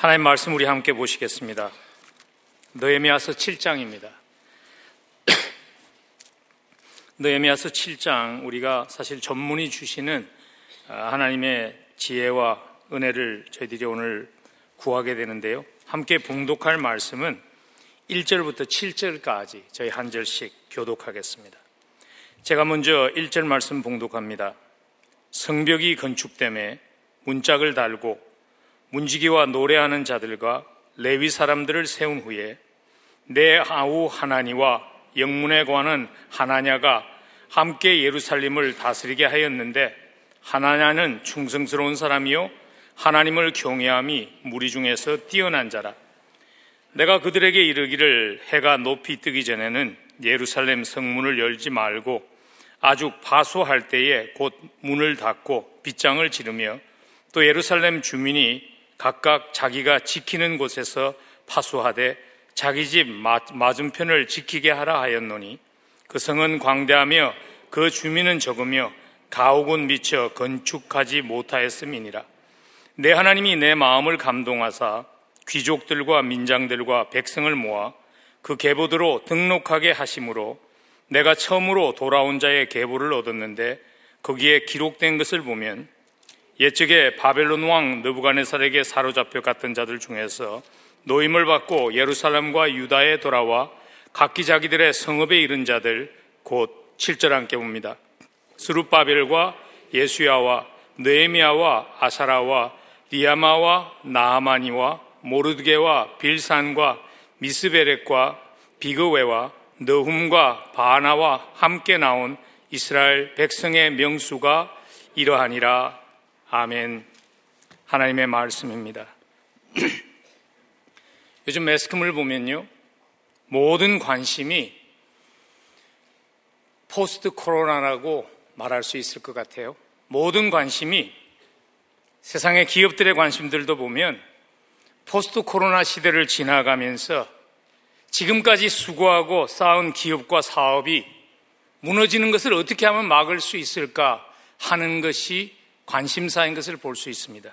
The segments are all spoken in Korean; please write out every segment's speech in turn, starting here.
하나님 말씀 우리 함께 보시겠습니다. 느헤미야서 7장입니다. 느헤미야서 7장 우리가 사실 전문이 주시는 아, 하나님의 지혜와 은혜를 저희들이 오늘 구하게 되는데요. 함께 봉독할 말씀은 1절부터 7절까지 저희 한 절씩 교독하겠습니다. 제가 먼저 1절 말씀 봉독합니다. 성벽이 건축됨에 문짝을 달고 문지기와 노래하는 자들과 레위 사람들을 세운 후에 내 아우 하나니와 영문에 관한 하나냐가 함께 예루살렘을 다스리게 하였는데 하나냐는 충성스러운 사람이요 하나님을 경외함이 무리 중에서 뛰어난 자라. 내가 그들에게 이르기를 해가 높이 뜨기 전에는 예루살렘 성문을 열지 말고 아주 파소할 때에 곧 문을 닫고 빗장을 지르며 또 예루살렘 주민이 각각 자기가 지키는 곳에서 파수하되 자기 집 맞은편을 지키게 하라 하였노니 그 성은 광대하며 그 주민은 적으며 가옥은 미쳐 건축하지 못하였음이니라. 내 하나님이 내 마음을 감동하사 귀족들과 민장들과 백성을 모아 그 계보대로 등록하게 하심으로 내가 처음으로 돌아온 자의 계보를 얻었는데 거기에 기록된 것을 보면 옛적에 바벨론 왕 느부갓네살에게 사로잡혀 갔던 자들 중에서 노임을 받고 예루살렘과 유다에 돌아와 각기 자기들의 성읍에 이른 자들 곧 7절 함께 봅니다. 스룹바벨과 예수야와 느에미아와 아사라와 리아마와 나아마니와 모르드게와 빌산과 미스베렉과 비그웨와 너훔과 바나와 함께 나온 이스라엘 백성의 명수가 이러하니라 아멘. 하나님의 말씀입니다. 요즘 매스컴을 보면요. 모든 관심이 포스트 코로나라고 말할 수 있을 것 같아요. 모든 관심이 세상의 기업들의 관심들도 보면 포스트 코로나 시대를 지나가면서 지금까지 수고하고 쌓은 기업과 사업이 무너지는 것을 어떻게 하면 막을 수 있을까 하는 것이 관심사인 것을 볼 수 있습니다.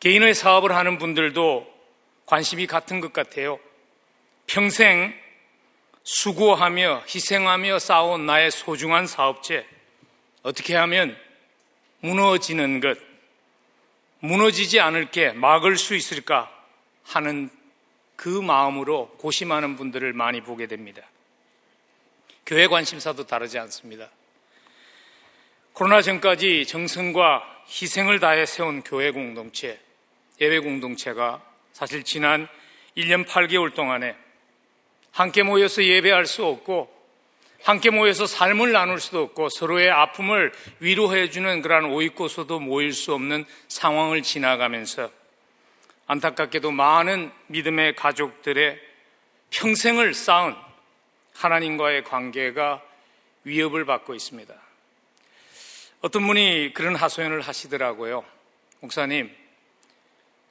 개인의 사업을 하는 분들도 관심이 같은 것 같아요. 평생 수고하며 희생하며 쌓아온 나의 소중한 사업체 어떻게 하면 무너지는 것, 무너지지 않을게 막을 수 있을까 하는 그 마음으로 고심하는 분들을 많이 보게 됩니다. 교회 관심사도 다르지 않습니다. 코로나 전까지 정성과 희생을 다해 세운 교회 공동체, 예배 공동체가 사실 지난 1년 8개월 동안에 함께 모여서 예배할 수 없고 함께 모여서 삶을 나눌 수도 없고 서로의 아픔을 위로해주는 그러한 오이고소도 모일 수 없는 상황을 지나가면서 안타깝게도 많은 믿음의 가족들의 평생을 쌓은 하나님과의 관계가 위협을 받고 있습니다. 어떤 분이 그런 하소연을 하시더라고요. 목사님,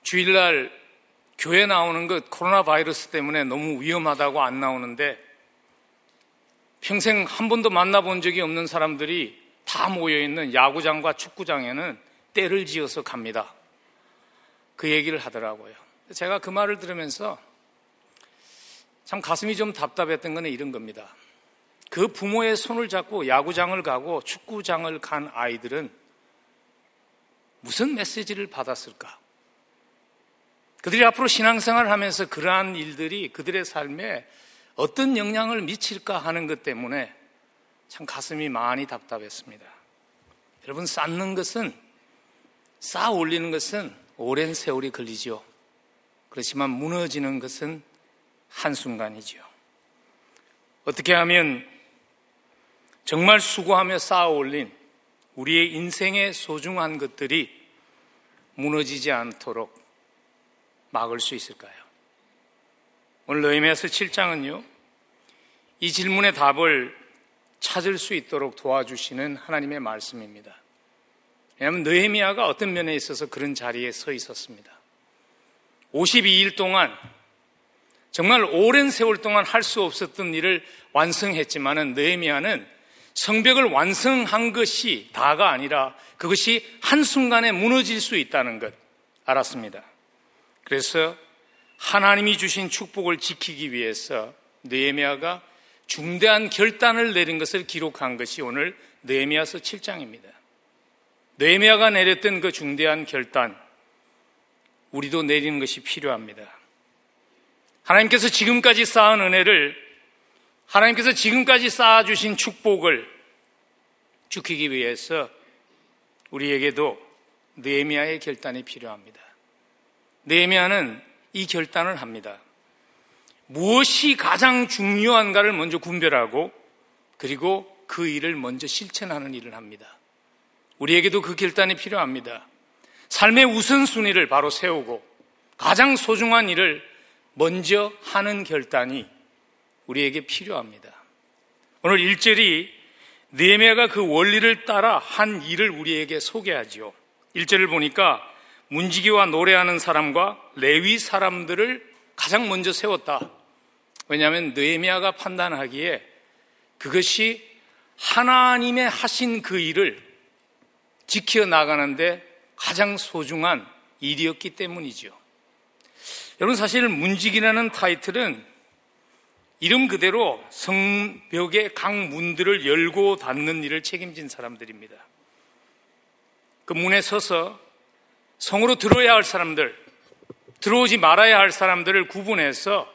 주일날 교회 나오는 것 코로나 바이러스 때문에 너무 위험하다고 안 나오는데 평생 한 번도 만나본 적이 없는 사람들이 다 모여있는 야구장과 축구장에는 때를 지어서 갑니다. 그 얘기를 하더라고요. 제가 그 말을 들으면서 참 가슴이 좀 답답했던 건 이런 겁니다. 그 부모의 손을 잡고 야구장을 가고 축구장을 간 아이들은 무슨 메시지를 받았을까? 그들이 앞으로 신앙생활을 하면서 그러한 일들이 그들의 삶에 어떤 영향을 미칠까 하는 것 때문에 참 가슴이 많이 답답했습니다. 여러분, 쌓는 것은, 쌓아 올리는 것은 오랜 세월이 걸리지요. 그렇지만 무너지는 것은 한순간이지요. 어떻게 하면 정말 수고하며 쌓아 올린 우리의 인생의 소중한 것들이 무너지지 않도록 막을 수 있을까요? 오늘 너희메서 7장은요, 이 질문의 답을 찾을 수 있도록 도와주시는 하나님의 말씀입니다. 왜냐하면 느헤미야가 어떤 면에 있어서 그런 자리에 서 있었습니다. 52일 동안 정말 오랜 세월 동안 할 수 없었던 일을 완성했지만은 느헤미야는 성벽을 완성한 것이 다가 아니라 그것이 한순간에 무너질 수 있다는 것 알았습니다. 그래서 하나님이 주신 축복을 지키기 위해서 느헤미야가 중대한 결단을 내린 것을 기록한 것이 오늘 느헤미야서 7장입니다. 느헤미야가 내렸던 그 중대한 결단 우리도 내리는 것이 필요합니다. 하나님께서 지금까지 쌓은 은혜를 하나님께서 지금까지 쌓아주신 축복을 지키기 위해서 우리에게도 느헤미야의 결단이 필요합니다. 느헤미야는 이 결단을 합니다. 무엇이 가장 중요한가를 먼저 분별하고 그리고 그 일을 먼저 실천하는 일을 합니다. 우리에게도 그 결단이 필요합니다. 삶의 우선순위를 바로 세우고 가장 소중한 일을 먼저 하는 결단이 우리에게 필요합니다. 오늘 1절이 느헤미야가 그 원리를 따라 한 일을 우리에게 소개하지요. 1절을 보니까 문지기와 노래하는 사람과 레위 사람들을 가장 먼저 세웠다. 왜냐하면 느헤미야가 판단하기에 그것이 하나님의 하신 그 일을 지켜 나가는데 가장 소중한 일이었기 때문이죠. 여러분 사실 문지기라는 타이틀은 이름 그대로 성벽의 각 문들을 열고 닫는 일을 책임진 사람들입니다. 그 문에 서서 성으로 들어야 할 사람들, 들어오지 말아야 할 사람들을 구분해서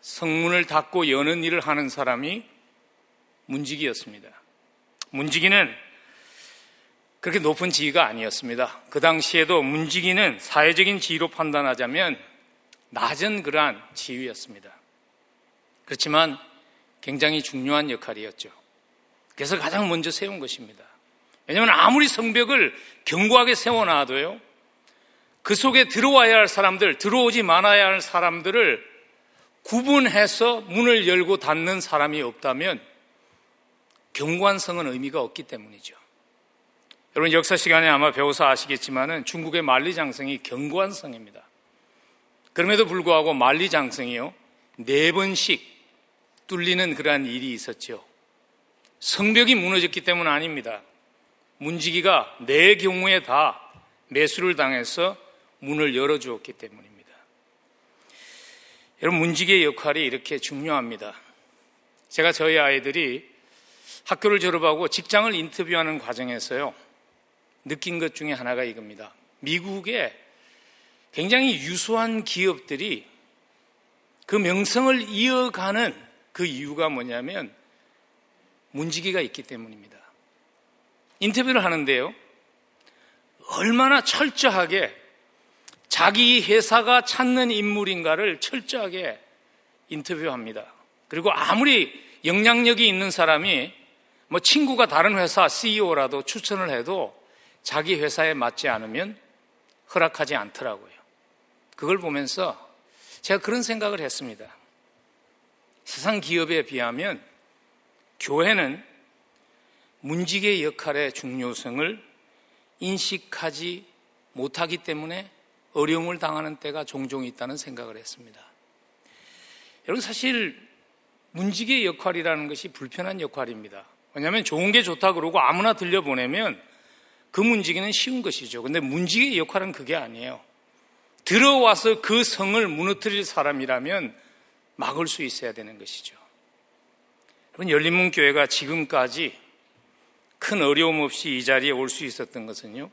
성문을 닫고 여는 일을 하는 사람이 문지기였습니다. 문지기는 그렇게 높은 지위가 아니었습니다. 그 당시에도 문지기는 사회적인 지위로 판단하자면 낮은 그러한 지위였습니다. 그렇지만 굉장히 중요한 역할이었죠. 그래서 가장 먼저 세운 것입니다. 왜냐하면 아무리 성벽을 견고하게 세워놔도요, 그 속에 들어와야 할 사람들, 들어오지 말아야 할 사람들을 구분해서 문을 열고 닫는 사람이 없다면 견고한 성은 의미가 없기 때문이죠. 여러분 역사 시간에 아마 배워서 아시겠지만은 중국의 만리장성이 견고한 성입니다. 그럼에도 불구하고 만리장성이요 네 번씩 뚫리는 그러한 일이 있었죠. 성벽이 무너졌기 때문 아닙니다. 문지기가 네 경우에 다 매수를 당해서 문을 열어주었기 때문입니다. 여러분, 문지기의 역할이 이렇게 중요합니다. 제가 저희 아이들이 학교를 졸업하고 직장을 인터뷰하는 과정에서요, 느낀 것 중에 하나가 이겁니다. 미국에 굉장히 유수한 기업들이 그 명성을 이어가는 그 이유가 뭐냐면 문지기가 있기 때문입니다. 인터뷰를 하는데요. 얼마나 철저하게 자기 회사가 찾는 인물인가를 철저하게 인터뷰합니다. 그리고 아무리 영향력이 있는 사람이 뭐 친구가 다른 회사 CEO라도 추천을 해도 자기 회사에 맞지 않으면 허락하지 않더라고요. 그걸 보면서 제가 그런 생각을 했습니다. 세상 기업에 비하면 교회는 문지기의 역할의 중요성을 인식하지 못하기 때문에 어려움을 당하는 때가 종종 있다는 생각을 했습니다. 여러분 사실 문지기의 역할이라는 것이 불편한 역할입니다. 왜냐하면 좋은 게 좋다 그러고 아무나 들려보내면 그 문지기는 쉬운 것이죠. 근데 문지기의 역할은 그게 아니에요. 들어와서 그 성을 무너뜨릴 사람이라면 막을 수 있어야 되는 것이죠. 여러분 열린문교회가 지금까지 큰 어려움 없이 이 자리에 올 수 있었던 것은요.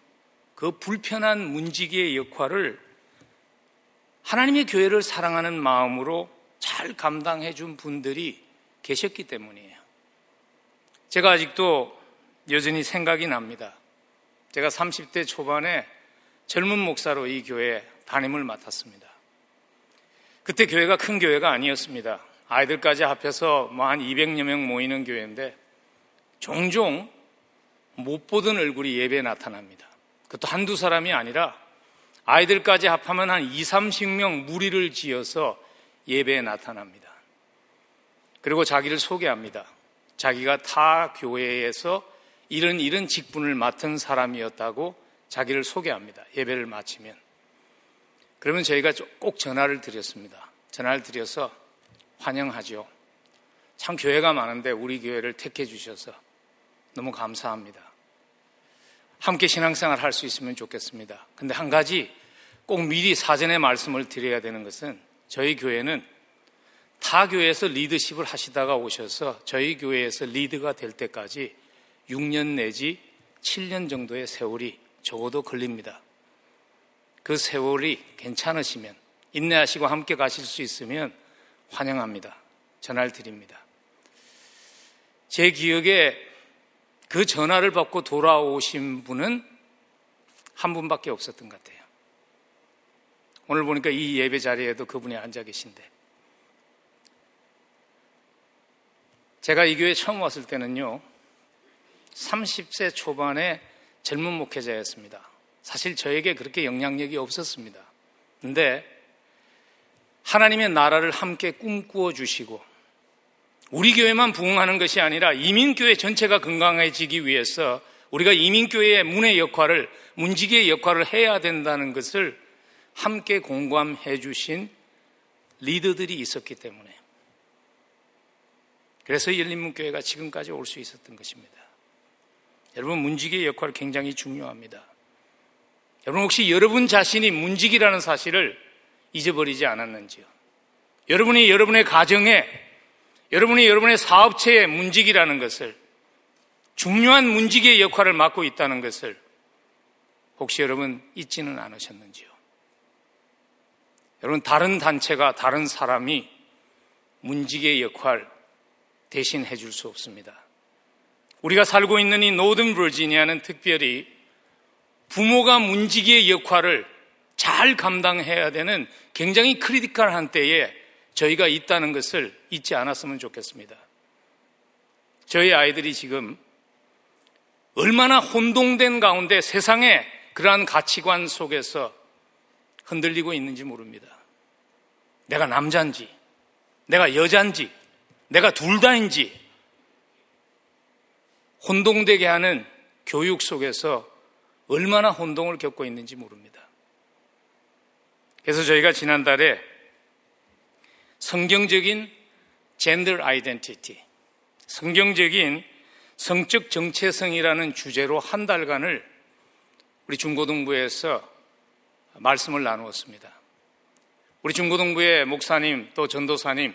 그 불편한 문지기의 역할을 하나님의 교회를 사랑하는 마음으로 잘 감당해 준 분들이 계셨기 때문이에요. 제가 아직도 여전히 생각이 납니다. 제가 30대 초반에 젊은 목사로 이 교회에 담임을 맡았습니다. 그때 교회가 큰 교회가 아니었습니다. 아이들까지 합해서 뭐 한 200여 명 모이는 교회인데 종종 못 보던 얼굴이 예배에 나타납니다. 그것도 한두 사람이 아니라 아이들까지 합하면 한 2, 30명 무리를 지어서 예배에 나타납니다. 그리고 자기를 소개합니다. 자기가 타 교회에서 이런 이런 직분을 맡은 사람이었다고 자기를 소개합니다. 예배를 마치면. 그러면 저희가 꼭 전화를 드렸습니다. 전화를 드려서 환영하죠. 참 교회가 많은데 우리 교회를 택해 주셔서 너무 감사합니다. 함께 신앙생활 할 수 있으면 좋겠습니다. 근데 한 가지 꼭 미리 사전에 말씀을 드려야 되는 것은 저희 교회는 타 교회에서 리더십을 하시다가 오셔서 저희 교회에서 리드가 될 때까지 6년 내지 7년 정도의 세월이 적어도 걸립니다. 그 세월이 괜찮으시면 인내하시고 함께 가실 수 있으면 환영합니다. 전화를 드립니다. 제 기억에 그 전화를 받고 돌아오신 분은 한 분밖에 없었던 것 같아요. 오늘 보니까 이 예배 자리에도 그분이 앉아 계신데. 제가 이 교회 처음 왔을 때는요, 30세 초반의 젊은 목회자였습니다. 사실 저에게 그렇게 영향력이 없었습니다. 근데 하나님의 나라를 함께 꿈꾸어 주시고 우리 교회만 부흥하는 것이 아니라 이민교회 전체가 건강해지기 위해서 우리가 이민교회의 문의 역할을 문지기의 역할을 해야 된다는 것을 함께 공감해 주신 리더들이 있었기 때문에 그래서 열린문교회가 지금까지 올 수 있었던 것입니다. 여러분 문지기의 역할 굉장히 중요합니다. 여러분 혹시 여러분 자신이 문지기라는 사실을 잊어버리지 않았는지요? 여러분이 여러분의 가정에 여러분이 여러분의 사업체의 문직이라는 것을 중요한 문직의 역할을 맡고 있다는 것을 혹시 여러분 잊지는 않으셨는지요? 여러분 다른 단체가 다른 사람이 문직의 역할 대신 해줄 수 없습니다. 우리가 살고 있는 이 노든 버지니아는 특별히 부모가 문직의 역할을 잘 감당해야 되는 굉장히 크리티컬한 때에 저희가 있다는 것을 잊지 않았으면 좋겠습니다. 저희 아이들이 지금 얼마나 혼동된 가운데 세상의 그러한 가치관 속에서 흔들리고 있는지 모릅니다. 내가 남자인지, 내가 여자인지, 내가 둘 다인지 혼동되게 하는 교육 속에서 얼마나 혼동을 겪고 있는지 모릅니다. 그래서 저희가 지난달에 성경적인 젠더 아이덴티티, 성경적인 성적 정체성이라는 주제로 한 달간을 우리 중고등부에서 말씀을 나누었습니다. 우리 중고등부의 목사님 또 전도사님,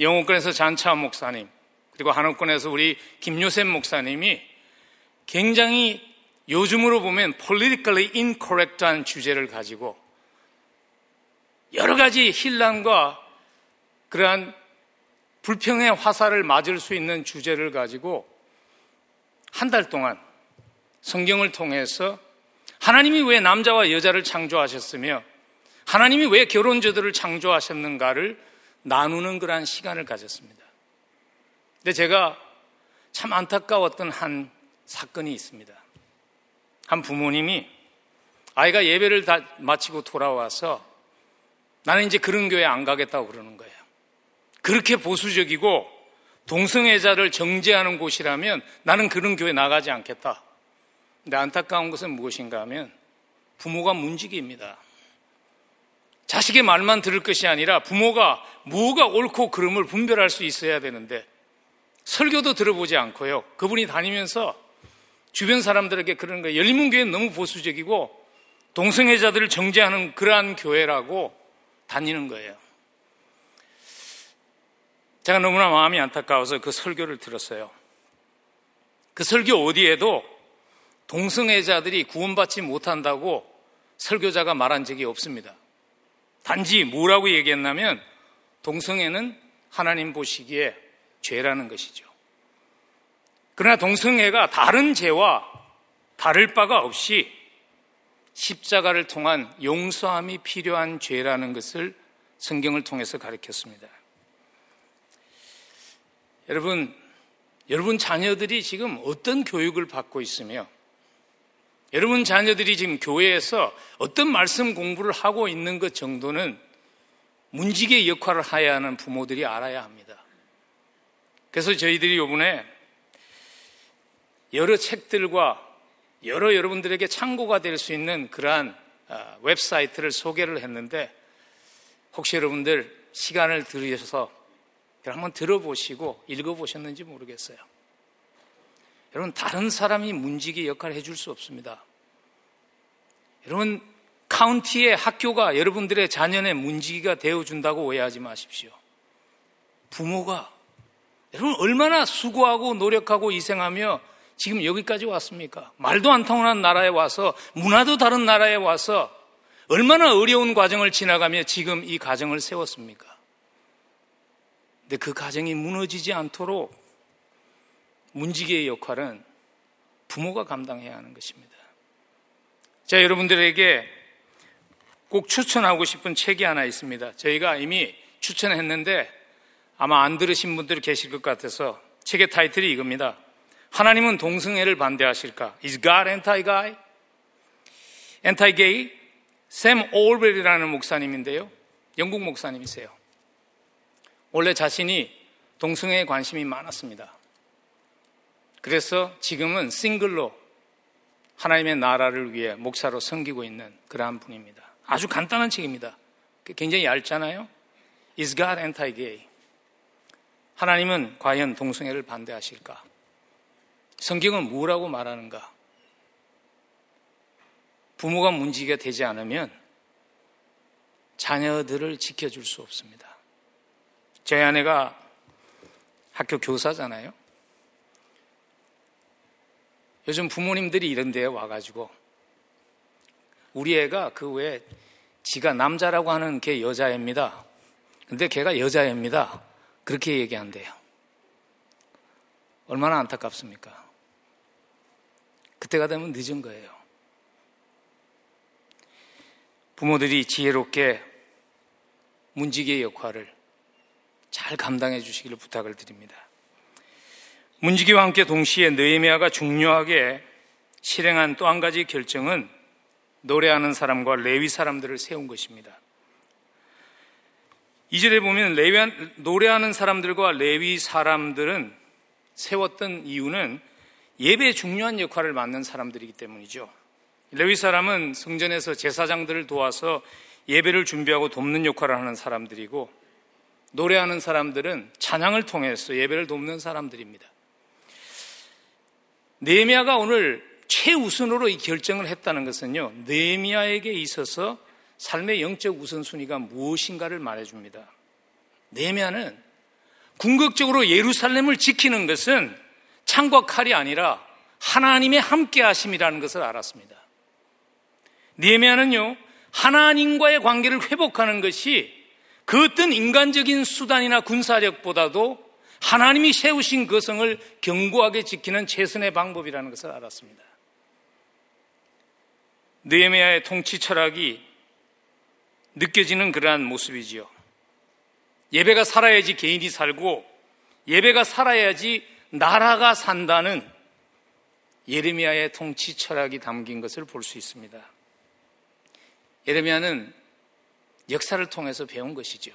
영어권에서 잔차 목사님, 그리고 한옥권에서 우리 김요셉 목사님이 굉장히 요즘으로 보면 politically incorrect한 주제를 가지고 여러 가지 힐난과 그러한 불평의 화살을 맞을 수 있는 주제를 가지고 한 달 동안 성경을 통해서 하나님이 왜 남자와 여자를 창조하셨으며 하나님이 왜 결혼자들을 창조하셨는가를 나누는 그러한 시간을 가졌습니다. 근데 제가 참 안타까웠던 한 사건이 있습니다. 한 부모님이 아이가 예배를 다 마치고 돌아와서 나는 이제 그런 교회 안 가겠다고 그러는 거예요. 그렇게 보수적이고 동성애자를 정죄하는 곳이라면 나는 그런 교회 나가지 않겠다. 근데 안타까운 것은 무엇인가 하면 부모가 문지기입니다. 자식의 말만 들을 것이 아니라 부모가 뭐가 옳고 그름을 분별할 수 있어야 되는데 설교도 들어보지 않고요. 그분이 다니면서 주변 사람들에게 그런 거예요. 열린문교회는 너무 보수적이고 동성애자들을 정죄하는 그러한 교회라고 다니는 거예요. 제가 너무나 마음이 안타까워서 그 설교를 들었어요. 그 설교 어디에도 동성애자들이 구원받지 못한다고 설교자가 말한 적이 없습니다. 단지 뭐라고 얘기했냐면 동성애는 하나님 보시기에 죄라는 것이죠. 그러나 동성애가 다른 죄와 다를 바가 없이 십자가를 통한 용서함이 필요한 죄라는 것을 성경을 통해서 가르쳤습니다. 여러분, 여러분 자녀들이 지금 어떤 교육을 받고 있으며 여러분 자녀들이 지금 교회에서 어떤 말씀 공부를 하고 있는 것 정도는 문지기의 역할을 해야 하는 부모들이 알아야 합니다. 그래서 저희들이 요번에 여러 책들과 여러 여러분들에게 참고가 될 수 있는 그러한 아, 웹사이트를 소개를 했는데 혹시 여러분들 시간을 들으셔서 한번 들어보시고 읽어보셨는지 모르겠어요. 여러분, 다른 사람이 문지기 역할을 해줄 수 없습니다. 여러분, 카운티의 학교가 여러분들의 자녀의 문지기가 되어준다고 오해하지 마십시오. 부모가 여러분 얼마나 수고하고 노력하고 희생하며 지금 여기까지 왔습니까? 말도 안 통하는 나라에 와서 문화도 다른 나라에 와서 얼마나 어려운 과정을 지나가며 지금 이 가정을 세웠습니까? 근데 그 가정이 무너지지 않도록 문지기의 역할은 부모가 감당해야 하는 것입니다. 자, 여러분들에게 꼭 추천하고 싶은 책이 하나 있습니다. 저희가 이미 추천했는데 아마 안 들으신 분들이 계실 것 같아서 책의 타이틀이 이겁니다. 하나님은 동성애를 반대하실까? Is God anti-gay? anti-gay? 샘 올벨이라는 목사님인데요. 영국 목사님이세요. 원래 자신이 동성애에 관심이 많았습니다. 그래서 지금은 싱글로 하나님의 나라를 위해 목사로 섬기고 있는 그러한 분입니다. 아주 간단한 책입니다. 굉장히 얇잖아요. Is God anti-gay? 하나님은 과연 동성애를 반대하실까? 성경은 뭐라고 말하는가? 부모가 문제가 되지 않으면 자녀들을 지켜줄 수 없습니다. 저희 아내가 학교 교사잖아요. 요즘 부모님들이 이런 데에 와가지고 우리 애가 그 외에 지가 남자라고 하는 걔 여자애입니다. 근데 걔가 여자애입니다. 그렇게 얘기한대요. 얼마나 안타깝습니까? 그때가 되면 늦은 거예요. 부모들이 지혜롭게 문지기의 역할을 잘 감당해 주시기를 부탁을 드립니다. 문지기와 함께 동시에 느헤미야가 중요하게 실행한 또 한 가지 결정은 노래하는 사람과 레위 사람들을 세운 것입니다. 이절에 보면 레위, 노래하는 사람들과 레위 사람들은 세웠던 이유는 예배에 중요한 역할을 맡는 사람들이기 때문이죠. 레위 사람은 성전에서 제사장들을 도와서 예배를 준비하고 돕는 역할을 하는 사람들이고 노래하는 사람들은 찬양을 통해서 예배를 돕는 사람들입니다. 네미아가 오늘 최우선으로 이 결정을 했다는 것은요. 네미아에게 있어서 삶의 영적 우선순위가 무엇인가를 말해줍니다. 네미아는 궁극적으로 예루살렘을 지키는 것은 창과 칼이 아니라 하나님의 함께 하심이라는 것을 알았습니다. 니에미아는요, 하나님과의 관계를 회복하는 것이 그 어떤 인간적인 수단이나 군사력보다도 하나님이 세우신 거성을 견고하게 지키는 최선의 방법이라는 것을 알았습니다. 느헤미야의 통치 철학이 느껴지는 그러한 모습이지요. 예배가 살아야지 개인이 살고 예배가 살아야지 나라가 산다는 예레미야의 통치 철학이 담긴 것을 볼 수 있습니다. 예레미야는 역사를 통해서 배운 것이죠.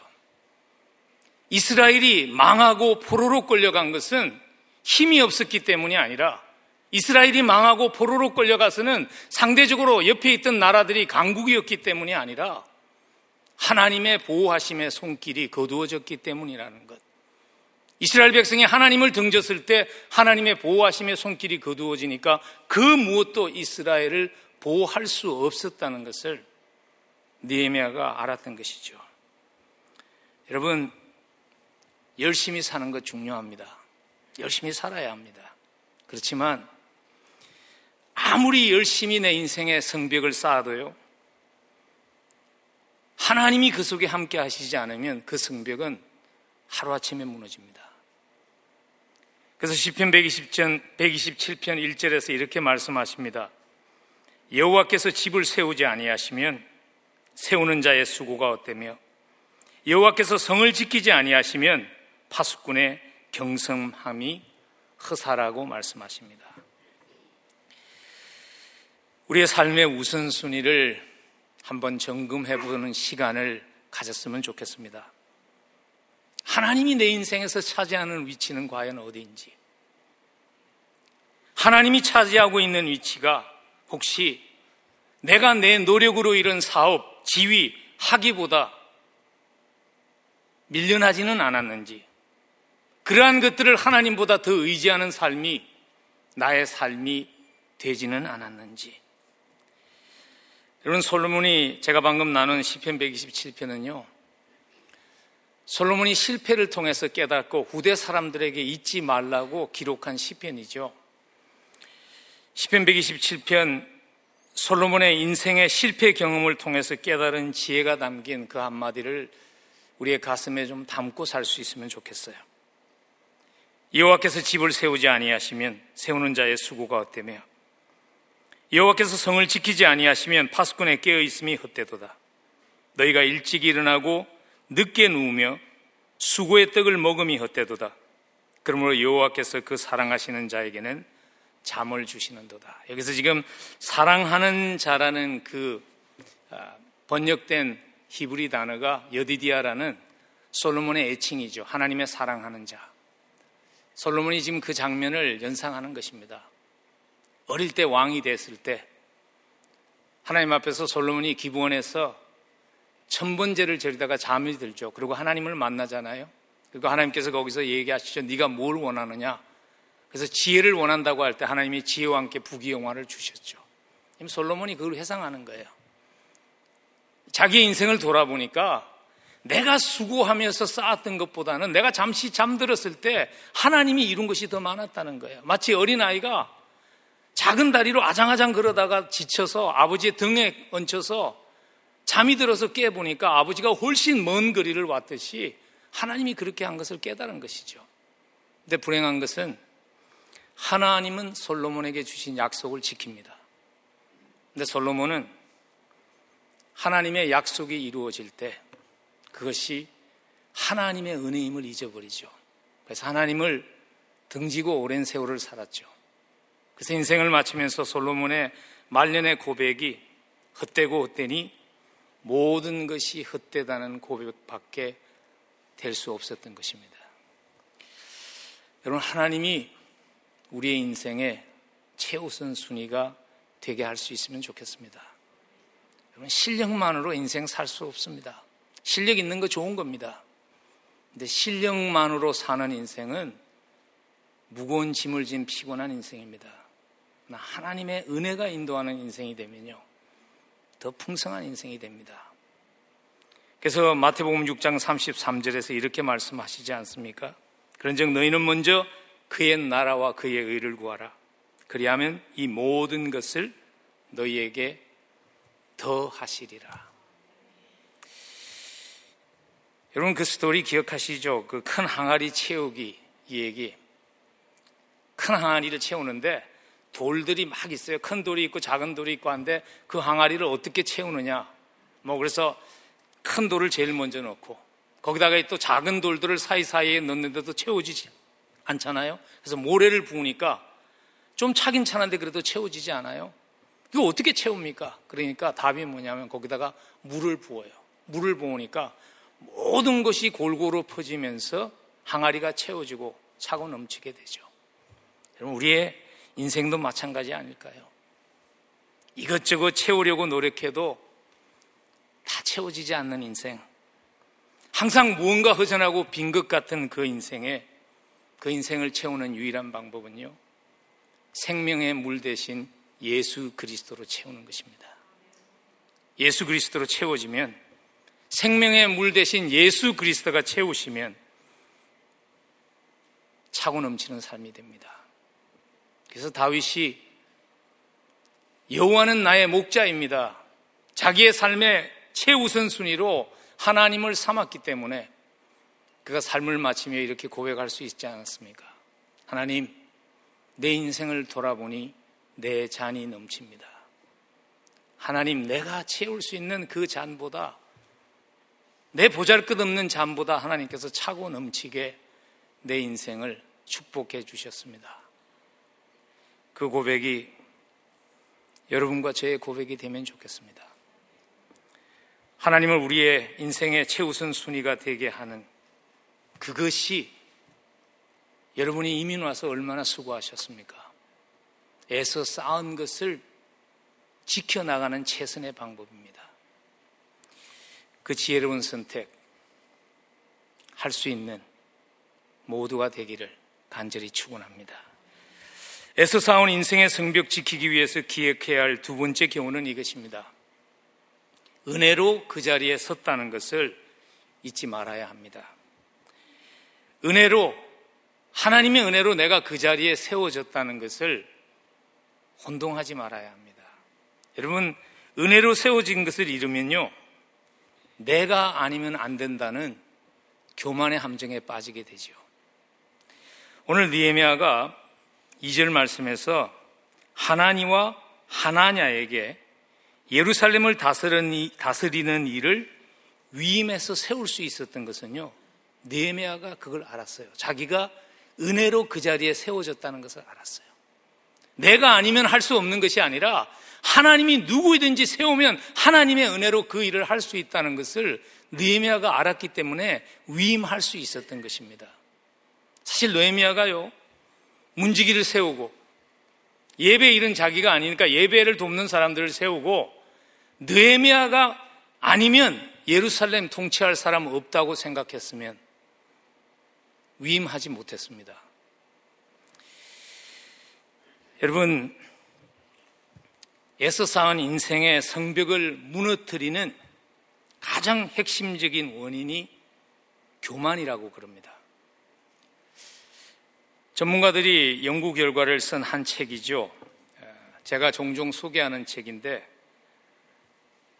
이스라엘이 망하고 포로로 끌려간 것은 힘이 없었기 때문이 아니라 이스라엘이 망하고 포로로 끌려가서는 상대적으로 옆에 있던 나라들이 강국이었기 때문이 아니라 하나님의 보호하심의 손길이 거두어졌기 때문이라는 것. 이스라엘 백성이 하나님을 등졌을 때 하나님의 보호하심의 손길이 거두어지니까 그 무엇도 이스라엘을 보호할 수 없었다는 것을 니에미아가 알았던 것이죠. 여러분 열심히 사는 것 중요합니다. 열심히 살아야 합니다. 그렇지만 아무리 열심히 내 인생의 성벽을 쌓아도요. 하나님이 그 속에 함께 하시지 않으면 그 성벽은 하루아침에 무너집니다. 그래서 시편 120편 127편 1절에서 이렇게 말씀하십니다. 여호와께서 집을 세우지 아니하시면 세우는 자의 수고가 어때며 여호와께서 성을 지키지 아니하시면 파수꾼의 경성함이 허사라고 말씀하십니다. 우리의 삶의 우선순위를 한번 점검해 보는 시간을 가졌으면 좋겠습니다. 하나님이 내 인생에서 차지하는 위치는 과연 어디인지. 하나님이 차지하고 있는 위치가 혹시 내가 내 노력으로 이룬 사업, 지위, 하기보다 밀려나지는 않았는지, 그러한 것들을 하나님보다 더 의지하는 삶이 나의 삶이 되지는 않았는지, 여러분 솔로몬이 제가 방금 나눈 시편 127편은요. 솔로몬이 실패를 통해서 깨닫고 후대 사람들에게 잊지 말라고 기록한 시편이죠. 시편 127편 솔로몬의 인생의 실패 경험을 통해서 깨달은 지혜가 담긴 그 한마디를 우리의 가슴에 좀 담고 살 수 있으면 좋겠어요. 여호와께서 집을 세우지 아니하시면 세우는 자의 수고가 헛되며 여호와께서 성을 지키지 아니하시면 파수꾼에 깨어 있음이 헛되도다. 너희가 일찍 일어나고 늦게 누우며 수고의 떡을 먹음이 헛되도다. 그러므로 여호와께서 그 사랑하시는 자에게는 잠을 주시는도다. 여기서 지금 사랑하는 자라는 그 아, 번역된 히브리 단어가 여디디아라는 솔로몬의 애칭이죠. 하나님의 사랑하는 자. 솔로몬이 지금 그 장면을 연상하는 것입니다. 어릴 때 왕이 됐을 때 하나님 앞에서 솔로몬이 기부원에서 천번제를 저리다가 잠이 들죠. 그리고 하나님을 만나잖아요. 그리고 하나님께서 거기서 얘기하시죠. 네가 뭘 원하느냐? 그래서 지혜를 원한다고 할 때 하나님이 지혜와 함께 부귀영화를 주셨죠. 솔로몬이 그걸 회상하는 거예요. 자기의 인생을 돌아보니까 내가 수고하면서 쌓았던 것보다는 내가 잠시 잠들었을 때 하나님이 이룬 것이 더 많았다는 거예요. 마치 어린아이가 작은 다리로 아장아장 걸어다가 지쳐서 아버지의 등에 얹혀서 잠이 들어서 깨보니까 아버지가 훨씬 먼 거리를 왔듯이 하나님이 그렇게 한 것을 깨달은 것이죠. 근데 불행한 것은 하나님은 솔로몬에게 주신 약속을 지킵니다. 근데 솔로몬은 하나님의 약속이 이루어질 때 그것이 하나님의 은혜임을 잊어버리죠. 그래서 하나님을 등지고 오랜 세월을 살았죠. 그래서 인생을 마치면서 솔로몬의 말년의 고백이 헛되고 헛되니 모든 것이 헛되다는 고백밖에 될 수 없었던 것입니다. 여러분, 하나님이 우리의 인생의 최우선 순위가 되게 할 수 있으면 좋겠습니다. 여러분, 실력만으로 인생 살 수 없습니다. 실력 있는 거 좋은 겁니다. 근데 실력만으로 사는 인생은 무거운 짐을 진 피곤한 인생입니다. 하나님의 은혜가 인도하는 인생이 되면요. 더 풍성한 인생이 됩니다. 그래서 마태복음 6장 33절에서 이렇게 말씀하시지 않습니까? 그런즉 너희는 먼저 그의 나라와 그의 의를 구하라. 그리하면 이 모든 것을 너희에게 더 하시리라. 여러분 그 스토리 기억하시죠? 그 큰 항아리 채우기 이 얘기. 큰 항아리를 채우는데 돌들이 막 있어요. 큰 돌이 있고 작은 돌이 있고 한데 그 항아리를 어떻게 채우느냐. 뭐 그래서 큰 돌을 제일 먼저 넣고 거기다가 또 작은 돌들을 사이사이에 넣는데도 채워지지 않잖아요. 그래서 모래를 부으니까 좀 차긴 차는데 그래도 채워지지 않아요. 이거 어떻게 채웁니까? 그러니까 답이 뭐냐면 거기다가 물을 부어요. 물을 부으니까 모든 것이 골고루 퍼지면서 항아리가 채워지고 차고 넘치게 되죠. 여러분, 우리의 인생도 마찬가지 아닐까요? 이것저것 채우려고 노력해도 다 채워지지 않는 인생. 항상 무언가 허전하고 빈 것 같은 그 인생에 그 인생을 채우는 유일한 방법은요. 생명의 물 대신 예수 그리스도로 채우는 것입니다. 예수 그리스도로 채워지면 생명의 물 대신 예수 그리스도가 채우시면 차고 넘치는 삶이 됩니다. 그래서 다윗이 여호와는 나의 목자입니다. 자기의 삶의 최우선 순위로 하나님을 삼았기 때문에 그가 삶을 마치며 이렇게 고백할 수 있지 않았습니까? 하나님, 내 인생을 돌아보니 내 잔이 넘칩니다. 하나님, 내가 채울 수 있는 그 잔보다 내 보잘 것 없는 잔보다 하나님께서 차고 넘치게 내 인생을 축복해 주셨습니다. 그 고백이 여러분과 저의 고백이 되면 좋겠습니다. 하나님을 우리의 인생의 최우선 순위가 되게 하는 그것이 여러분이 이민 와서 얼마나 수고하셨습니까? 애써 쌓은 것을 지켜나가는 최선의 방법입니다. 그 지혜로운 선택 할 수 있는 모두가 되기를 간절히 축원합니다. 애써 쌓은 인생의 성벽 지키기 위해서 기획해야 할 두 번째 경우는 이것입니다. 은혜로 그 자리에 섰다는 것을 잊지 말아야 합니다. 은혜로 하나님의 은혜로 내가 그 자리에 세워졌다는 것을 혼동하지 말아야 합니다. 여러분 은혜로 세워진 것을 잃으면요 내가 아니면 안 된다는 교만의 함정에 빠지게 되죠. 오늘 니에미아가 2절 말씀에서 하나니와 하나냐에게 예루살렘을 다스리는 일을 위임해서 세울 수 있었던 것은요. 니에미아가 그걸 알았어요. 자기가 은혜로 그 자리에 세워졌다는 것을 알았어요. 내가 아니면 할 수 없는 것이 아니라 하나님이 누구이든지 세우면 하나님의 은혜로 그 일을 할 수 있다는 것을 느헤미야가 알았기 때문에 위임할 수 있었던 것입니다. 사실 느헤미야가요 문지기를 세우고 예배 일은 자기가 아니니까 예배를 돕는 사람들을 세우고 느헤미야가 아니면 예루살렘 통치할 사람 없다고 생각했으면 위임하지 못했습니다. 여러분 애써 쌓은 인생의 성벽을 무너뜨리는 가장 핵심적인 원인이 교만이라고 그럽니다. 전문가들이 연구 결과를 쓴 한 책이죠. 제가 종종 소개하는 책인데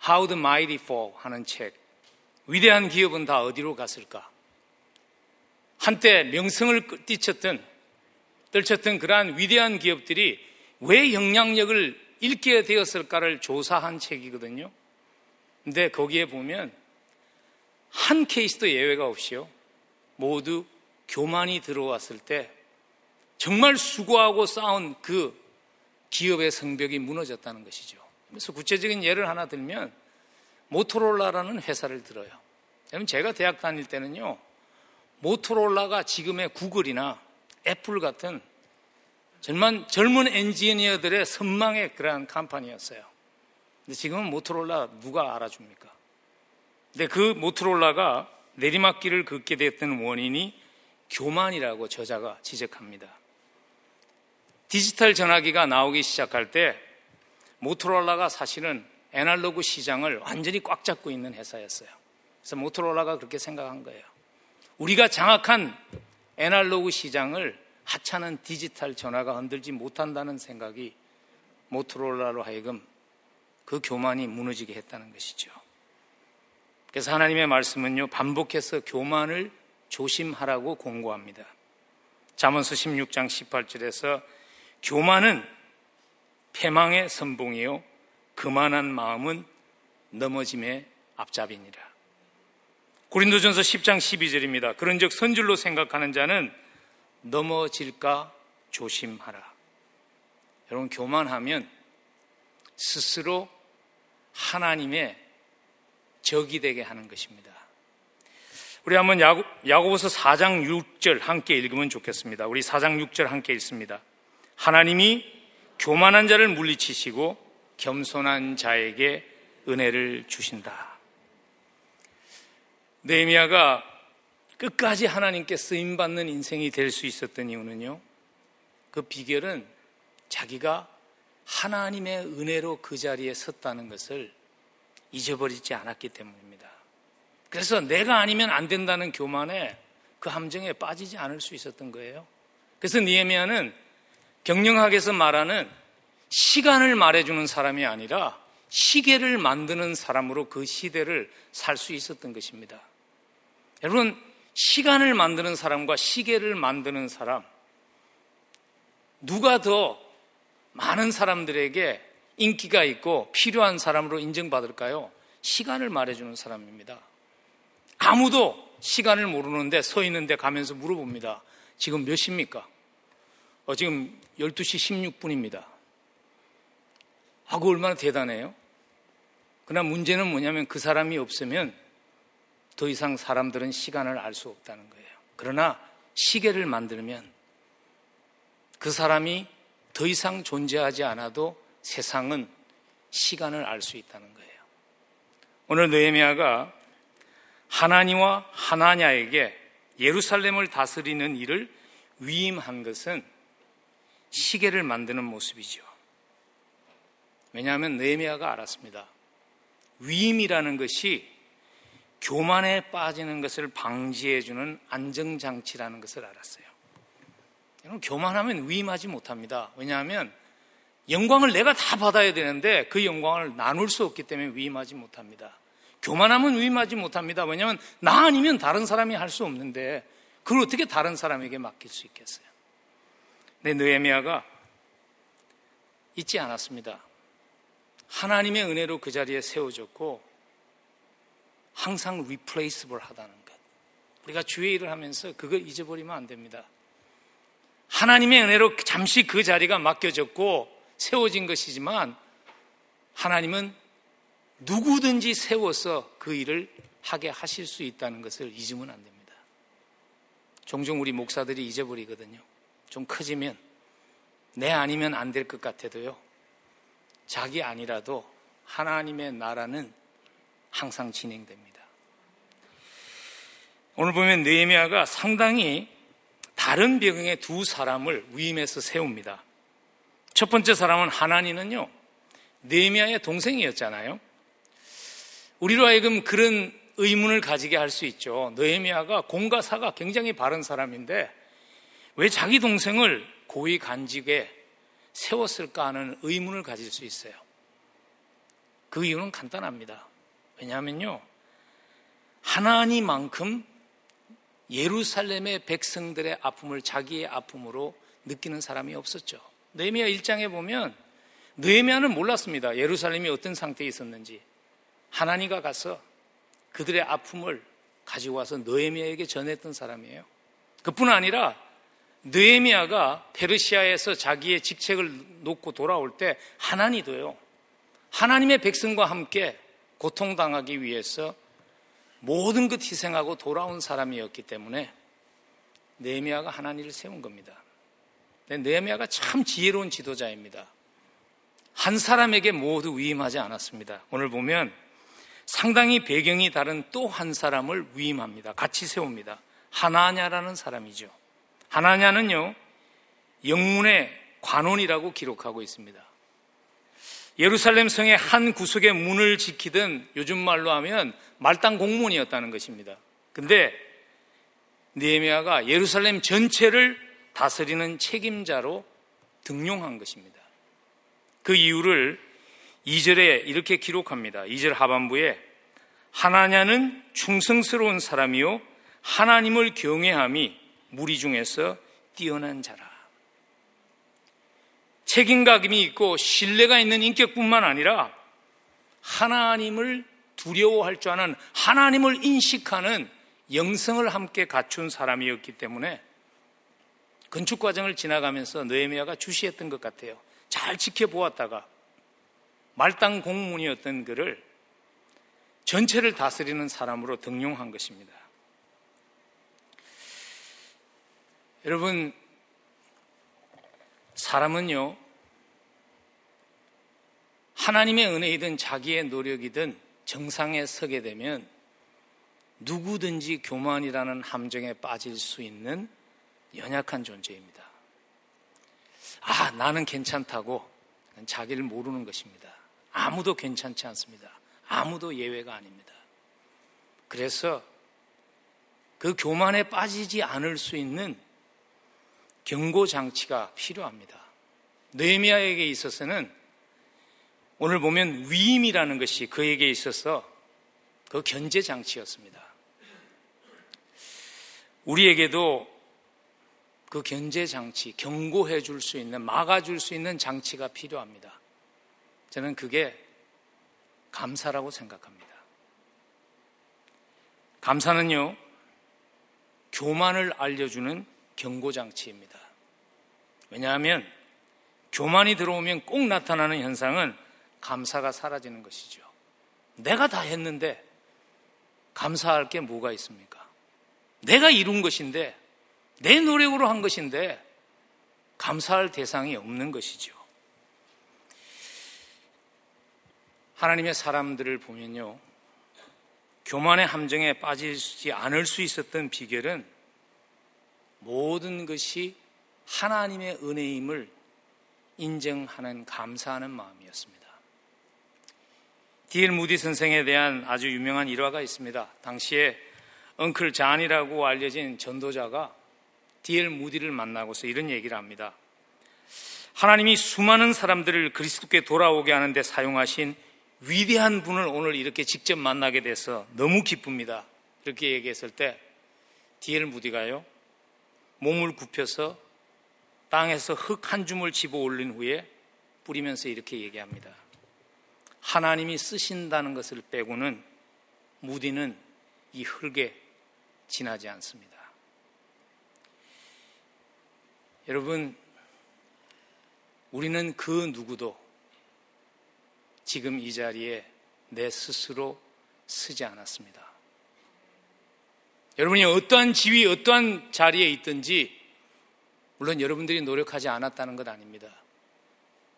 How the Mighty Fall 하는 책. 위대한 기업은 다 어디로 갔을까? 한때 명성을 뛰쳤던 떨쳤던 그러한 위대한 기업들이 왜 영향력을 읽게 되었을까를 조사한 책이거든요. 근데 거기에 보면 한 케이스도 예외가 없이요. 모두 교만이 들어왔을 때 정말 수고하고 쌓은 그 기업의 성벽이 무너졌다는 것이죠. 그래서 구체적인 예를 하나 들면 모토롤라라는 회사를 들어요. 여러분 제가 대학 다닐 때는요. 모토롤라가 지금의 구글이나 애플 같은 정말 젊은 엔지니어들의 선망의 그러한 컴퍼니였어요. 근데 지금은 모토롤라 누가 알아줍니까? 근데 그 모토롤라가 내리막길을 걷게 됐던 원인이 교만이라고 저자가 지적합니다. 디지털 전화기가 나오기 시작할 때 모토롤라가 사실은 애날로그 시장을 완전히 꽉 잡고 있는 회사였어요. 그래서 모토롤라가 그렇게 생각한 거예요. 우리가 장악한 애날로그 시장을 하찮은 디지털 전화가 흔들지 못한다는 생각이 모토로라로 하여금 그 교만이 무너지게 했다는 것이죠. 그래서 하나님의 말씀은요, 반복해서 교만을 조심하라고 공고합니다. 잠언서 16장 18절에서 교만은 패망의 선봉이요, 그만한 마음은 넘어짐의 앞잡이니라. 고린도전서 10장 12절입니다. 그런즉 선줄로 생각하는 자는 넘어질까 조심하라. 여러분, 교만하면 스스로 하나님의 적이 되게 하는 것입니다. 우리 한번 야고, 야고보서 4장 6절 함께 읽으면 좋겠습니다. 우리 4장 6절 함께 읽습니다. 하나님이 교만한 자를 물리치시고 겸손한 자에게 은혜를 주신다. 네미아가 끝까지 하나님께 쓰임 받는 인생이 될 수 있었던 이유는요. 그 비결은 자기가 하나님의 은혜로 그 자리에 섰다는 것을 잊어버리지 않았기 때문입니다. 그래서 내가 아니면 안 된다는 교만에 그 함정에 빠지지 않을 수 있었던 거예요. 그래서 니에미아는 경영학에서 말하는 시간을 말해주는 사람이 아니라 시계를 만드는 사람으로 그 시대를 살 수 있었던 것입니다. 여러분, 시간을 만드는 사람과 시계를 만드는 사람, 누가 더 많은 사람들에게 인기가 있고 필요한 사람으로 인정받을까요? 시간을 말해주는 사람입니다. 아무도 시간을 모르는데 서 있는데 가면서 물어봅니다. 지금 몇 시입니까? 어, 지금 12시 16분입니다. 하고 얼마나 대단해요? 그러나 문제는 뭐냐면 그 사람이 없으면 더 이상 사람들은 시간을 알 수 없다는 거예요. 그러나 시계를 만들면 그 사람이 더 이상 존재하지 않아도 세상은 시간을 알 수 있다는 거예요. 오늘 느헤미야가 하나니와 하나냐에게 예루살렘을 다스리는 일을 위임한 것은 시계를 만드는 모습이죠. 왜냐하면 느헤미야가 알았습니다. 위임이라는 것이 교만에 빠지는 것을 방지해 주는 안정 장치라는 것을 알았어요. 교만하면 위임하지 못합니다. 왜냐하면 영광을 내가 다 받아야 되는데 그 영광을 나눌 수 없기 때문에 위임하지 못합니다. 교만하면 위임하지 못합니다. 왜냐하면 나 아니면 다른 사람이 할 수 없는데 그걸 어떻게 다른 사람에게 맡길 수 있겠어요? 내 느헤미야가 잊지 않았습니다. 하나님의 은혜로 그 자리에 세워졌고 항상 리플레이스블 하다는 것. 우리가 주의 일을 하면서 그걸 잊어버리면 안 됩니다. 하나님의 은혜로 잠시 그 자리가 맡겨졌고 세워진 것이지만 하나님은 누구든지 세워서 그 일을 하게 하실 수 있다는 것을 잊으면 안 됩니다. 종종 우리 목사들이 잊어버리거든요. 좀 커지면 내 아니면 안 될 것 같아도요. 자기 아니라도 하나님의 나라는 항상 진행됩니다. 오늘 보면 느헤미야가 상당히 다른 배경의 두 사람을 위임해서 세웁니다. 첫 번째 사람은 하나니는요, 네미아의 동생이었잖아요. 우리로 하여금 그런 의문을 가지게 할 수 있죠. 느헤미야가 공과 사가 굉장히 바른 사람인데 왜 자기 동생을 고위 간직에 세웠을까 하는 의문을 가질 수 있어요. 그 이유는 간단합니다. 왜냐하면요, 하나님만큼 예루살렘의 백성들의 아픔을 자기의 아픔으로 느끼는 사람이 없었죠. 느헤미야 1장에 보면 느헤미야는 몰랐습니다. 예루살렘이 어떤 상태에 있었는지. 하나님과 가서 그들의 아픔을 가지고 와서 느헤미야에게 전했던 사람이에요. 그뿐 아니라 느헤미야가 페르시아에서 자기의 직책을 놓고 돌아올 때 하나니도요. 하나님의 백성과 함께 고통당하기 위해서 모든 것 희생하고 돌아온 사람이었기 때문에 느헤미야가 하나님을 세운 겁니다. 네헤미야가 참 지혜로운 지도자입니다. 한 사람에게 모두 위임하지 않았습니다. 오늘 보면 상당히 배경이 다른 또 한 사람을 위임합니다. 같이 세웁니다. 하나냐라는 사람이죠. 하나냐는요, 영문의 관원이라고 기록하고 있습니다. 예루살렘 성의 한 구석의 문을 지키던 요즘 말로 하면 말단 공무원이었다는 것입니다. 근데 니에미아가 예루살렘 전체를 다스리는 책임자로 등용한 것입니다. 그 이유를 2절에 이렇게 기록합니다. 2절 하반부에 하나냐는 충성스러운 사람이요 하나님을 경외함이 무리 중에서 뛰어난 자라. 책임감이 있고 신뢰가 있는 인격뿐만 아니라 하나님을 두려워할 줄 아는 하나님을 인식하는 영성을 함께 갖춘 사람이었기 때문에 건축 과정을 지나가면서 느헤미야가 주시했던 것 같아요. 잘 지켜보았다가 말단 공문이었던 그를 전체를 다스리는 사람으로 등용한 것입니다. 여러분, 사람은요, 하나님의 은혜이든 자기의 노력이든 정상에 서게 되면 누구든지 교만이라는 함정에 빠질 수 있는 연약한 존재입니다. 아, 나는 괜찮다고 자기를 모르는 것입니다. 아무도 괜찮지 않습니다. 아무도 예외가 아닙니다. 그래서 그 교만에 빠지지 않을 수 있는 경고 장치가 필요합니다. 느헤미야에게 있어서는 오늘 보면 위임이라는 것이 그에게 있어서 그 견제 장치였습니다. 우리에게도 그 견제 장치, 경고해 줄 수 있는, 막아 줄 수 있는 장치가 필요합니다. 저는 그게 감사라고 생각합니다. 감사는요, 교만을 알려주는 경고 장치입니다. 왜냐하면 교만이 들어오면 꼭 나타나는 현상은 감사가 사라지는 것이죠. 내가 다 했는데 감사할 게 뭐가 있습니까? 내가 이룬 것인데 내 노력으로 한 것인데 감사할 대상이 없는 것이죠. 하나님의 사람들을 보면요. 교만의 함정에 빠지지 않을 수 있었던 비결은 모든 것이 하나님의 은혜임을 인정하는 감사하는 마음이었습니다. 디엘 무디 선생에 대한 아주 유명한 일화가 있습니다. 당시에 엉클 잔이라고 알려진 전도자가 디엘 무디를 만나고서 이런 얘기를 합니다. 하나님이 수많은 사람들을 그리스도께 돌아오게 하는데 사용하신 위대한 분을 오늘 이렇게 직접 만나게 돼서 너무 기쁩니다. 이렇게 얘기했을 때 디엘 무디가요 몸을 굽혀서 땅에서 흙 한 줌을 집어 올린 후에 뿌리면서 이렇게 얘기합니다. 하나님이 쓰신다는 것을 빼고는 무디는 이 흙에 지나지 않습니다. 여러분, 우리는 그 누구도 지금 이 자리에 내 스스로 쓰지 않았습니다. 여러분이 어떠한 지위, 어떠한 자리에 있든지, 물론 여러분들이 노력하지 않았다는 것 아닙니다.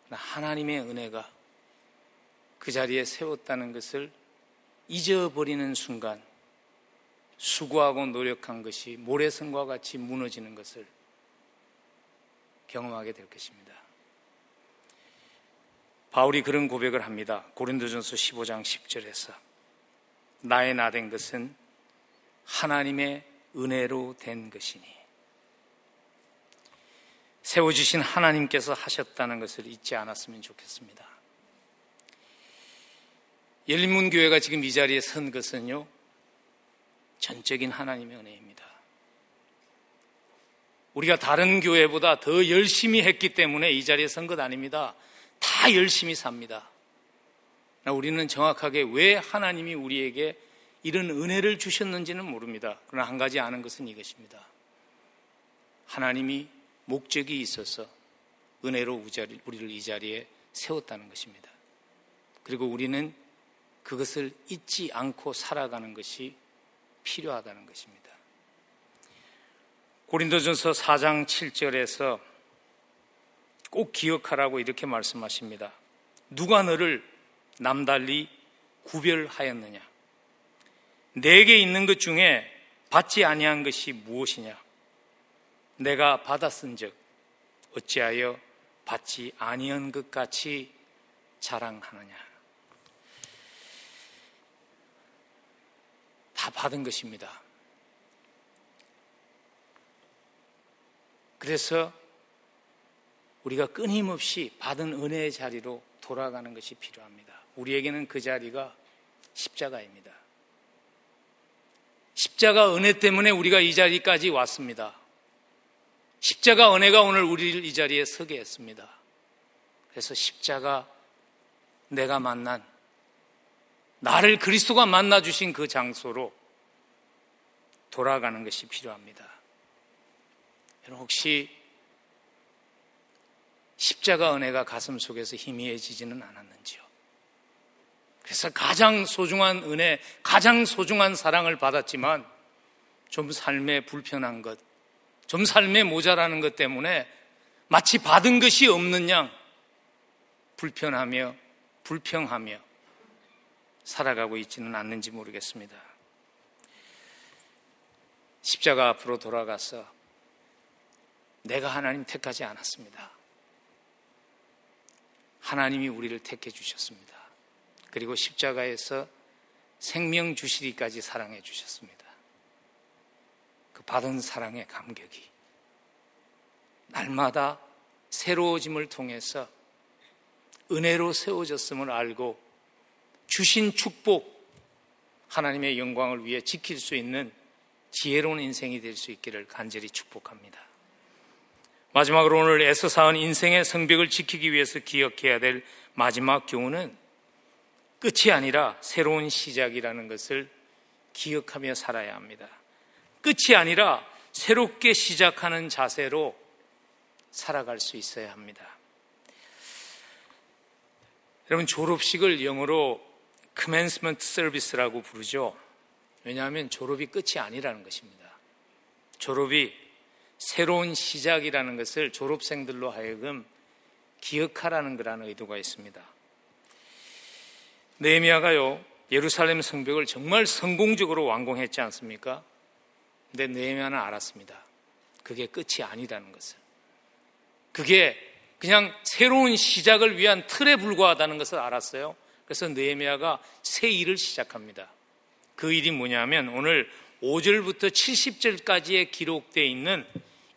하나님의 은혜가 그 자리에 세웠다는 것을 잊어버리는 순간, 수고하고 노력한 것이 모래성과 같이 무너지는 것을 경험하게 될 것입니다. 바울이 그런 고백을 합니다. 고린도전서 15장 10절에서 나의 나된 것은 하나님의 은혜로 된 것이니 세워주신 하나님께서 하셨다는 것을 잊지 않았으면 좋겠습니다. 열린문교회가 지금 이 자리에 선 것은요, 전적인 하나님의 은혜입니다. 우리가 다른 교회보다 더 열심히 했기 때문에 이 자리에 선 것 아닙니다. 다 열심히 삽니다. 우리는 정확하게 왜 하나님이 우리에게 이런 은혜를 주셨는지는 모릅니다. 그러나 한 가지 아는 것은 이것입니다. 하나님이 목적이 있어서 은혜로 우리를 이 자리에 세웠다는 것입니다. 그리고 우리는 그것을 잊지 않고 살아가는 것이 필요하다는 것입니다. 고린도전서 4장 7절에서 꼭 기억하라고 이렇게 말씀하십니다. 누가 너를 남달리 구별하였느냐? 내게 있는 것 중에 받지 아니한 것이 무엇이냐? 내가 받았은즉 어찌하여 받지 아니한 것 같이 자랑하느냐? 다 받은 것입니다. 그래서 우리가 끊임없이 받은 은혜의 자리로 돌아가는 것이 필요합니다. 우리에게는 그 자리가 십자가입니다. 십자가 은혜 때문에 우리가 이 자리까지 왔습니다. 십자가 은혜가 오늘 우리를 이 자리에 서게 했습니다. 그래서 십자가 내가 만난 나를 그리스도가 만나 주신 그 장소로 돌아가는 것이 필요합니다. 여러분 혹시 십자가 은혜가 가슴 속에서 희미해지지는 않았는지요? 그래서 가장 소중한 은혜, 가장 소중한 사랑을 받았지만 좀 삶에 불편한 것, 좀 삶에 모자라는 것 때문에 마치 받은 것이 없는 양 불편하며 불평하며 살아가고 있지는 않는지 모르겠습니다. 십자가 앞으로 돌아가서 내가 하나님 택하지 않았습니다. 하나님이 우리를 택해 주셨습니다. 그리고 십자가에서 생명 주시리까지 사랑해 주셨습니다. 그 받은 사랑의 감격이 날마다 새로워짐을 통해서 은혜로 세워졌음을 알고 주신 축복, 하나님의 영광을 위해 지킬 수 있는 지혜로운 인생이 될 수 있기를 간절히 축복합니다. 마지막으로 오늘 애써 사은 인생의 성벽을 지키기 위해서 기억해야 될 마지막 교훈은 끝이 아니라 새로운 시작이라는 것을 기억하며 살아야 합니다. 끝이 아니라 새롭게 시작하는 자세로 살아갈 수 있어야 합니다. 여러분 졸업식을 영어로 commencement service라고 부르죠. 왜냐하면 졸업이 끝이 아니라는 것입니다. 졸업이 새로운 시작이라는 것을 졸업생들로 하여금 기억하라는 거라는 의도가 있습니다. 네미아가요 예루살렘 성벽을 정말 성공적으로 완공했지 않습니까? 근데 네미아는 알았습니다. 그게 끝이 아니라는 것을. 그게 그냥 새로운 시작을 위한 틀에 불과하다는 것을 알았어요. 그래서 느헤미야가 새 일을 시작합니다. 그 일이 뭐냐면 오늘 5절부터 70절까지에 기록되어 있는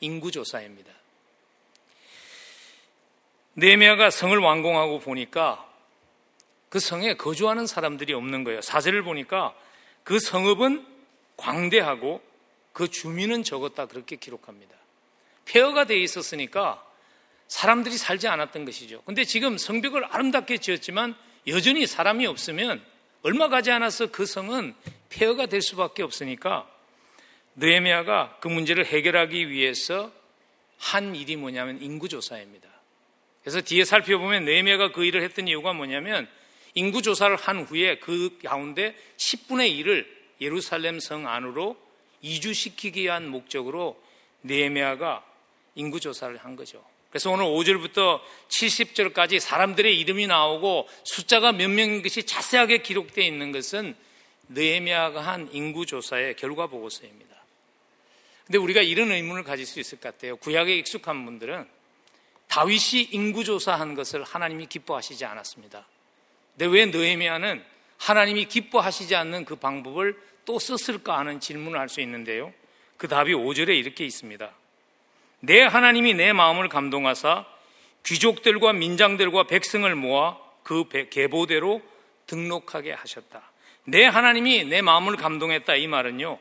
인구 조사입니다. 느헤미야가 성을 완공하고 보니까 그 성에 거주하는 사람들이 없는 거예요. 사절을 보니까 그 성읍은 광대하고 그 주민은 적었다 그렇게 기록합니다. 폐허가 되어 있었으니까 사람들이 살지 않았던 것이죠. 근데 지금 성벽을 아름답게 지었지만 여전히 사람이 없으면 얼마 가지 않아서 그 성은 폐허가 될 수밖에 없으니까 느헤미야가 그 문제를 해결하기 위해서 한 일이 뭐냐면 인구 조사입니다. 그래서 뒤에 살펴보면 느헤미야가 그 일을 했던 이유가 뭐냐면 인구 조사를 한 후에 그 가운데 10분의 1을 예루살렘 성 안으로 이주시키기 위한 목적으로 느헤미야가 인구 조사를 한 거죠. 그래서 오늘 5절부터 70절까지 사람들의 이름이 나오고 숫자가 몇 명인 것이 자세하게 기록되어 있는 것은 느헤미야가 한 인구 조사의 결과 보고서입니다. 근데 우리가 이런 의문을 가질 수 있을 것 같아요. 구약에 익숙한 분들은 다윗이 인구 조사한 것을 하나님이 기뻐하시지 않았습니다. 근데 왜 느헤미야는 하나님이 기뻐하시지 않는 그 방법을 또 썼을까 하는 질문을 할 수 있는데요. 그 답이 5절에 이렇게 있습니다. 내 하나님이 내 마음을 감동하사 귀족들과 민장들과 백성을 모아 그 계보대로 등록하게 하셨다. 내 하나님이 내 마음을 감동했다 이 말은요.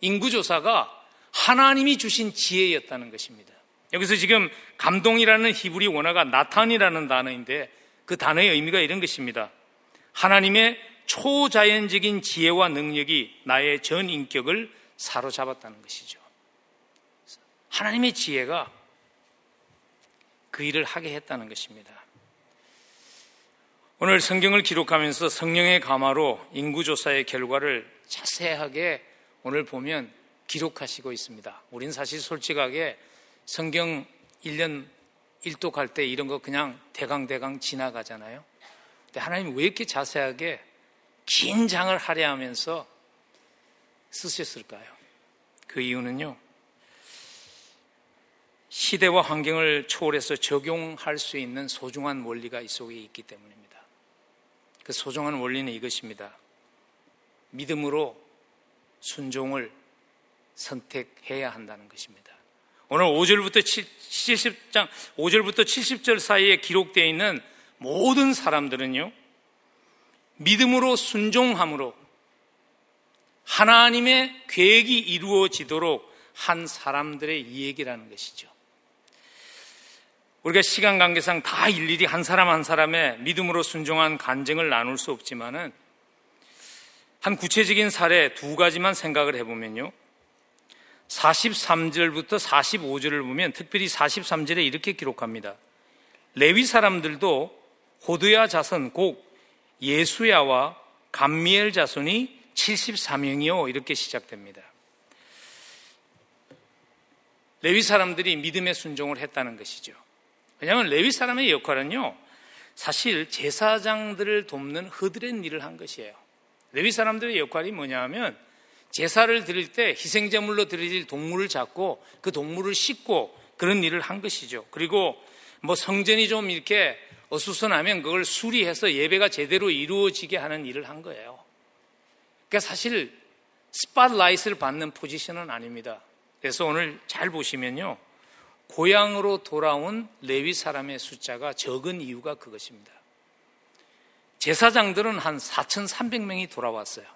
인구조사가 하나님이 주신 지혜였다는 것입니다. 여기서 지금 감동이라는 히브리 원어가 나탄이라는 단어인데 그 단어의 의미가 이런 것입니다. 하나님의 초자연적인 지혜와 능력이 나의 전 인격을 사로잡았다는 것이죠. 하나님의 지혜가 그 일을 하게 했다는 것입니다. 오늘 성경을 기록하면서 성령의 감화로 인구조사의 결과를 자세하게 오늘 보면 기록하시고 있습니다. 우린 사실 솔직하게 성경 1년 1독할 때 이런 거 그냥 대강대강 지나가잖아요. 근데 하나님 왜 이렇게 자세하게 긴 장을 할애하면서 쓰셨을까요? 그 이유는요. 시대와 환경을 초월해서 적용할 수 있는 소중한 원리가 이 속에 있기 때문입니다. 그 소중한 원리는 이것입니다. 믿음으로 순종을 선택해야 한다는 것입니다. 오늘 5절부터 70장, 5절부터 70절 사이에 기록되어 있는 모든 사람들은요, 믿음으로 순종함으로 하나님의 계획이 이루어지도록 한 사람들의 이야기라는 것이죠. 우리가 시간 관계상 다 일일이 한 사람 한 사람의 믿음으로 순종한 간증을 나눌 수 없지만은 한 구체적인 사례 두 가지만 생각을 해보면요. 43절부터 45절을 보면 특별히 43절에 이렇게 기록합니다. 레위 사람들도 호드야 자손 곧 예수야와 감미엘 자손이 74명이요 이렇게 시작됩니다. 레위 사람들이 믿음의 순종을 했다는 것이죠. 왜냐하면 레위 사람의 역할은요, 사실 제사장들을 돕는 허드렛 일을 한 것이에요. 레위 사람들의 역할이 뭐냐 하면 제사를 드릴 때 희생제물로 드릴 동물을 잡고 그 동물을 씻고 그런 일을 한 것이죠. 그리고 뭐 성전이 좀 이렇게 어수선하면 그걸 수리해서 예배가 제대로 이루어지게 하는 일을 한 거예요. 그러니까 사실 스팟라이트를 받는 포지션은 아닙니다. 그래서 오늘 잘 보시면요. 고향으로 돌아온 레위 사람의 숫자가 적은 이유가 그것입니다. 제사장들은 한 4,300명이 돌아왔어요.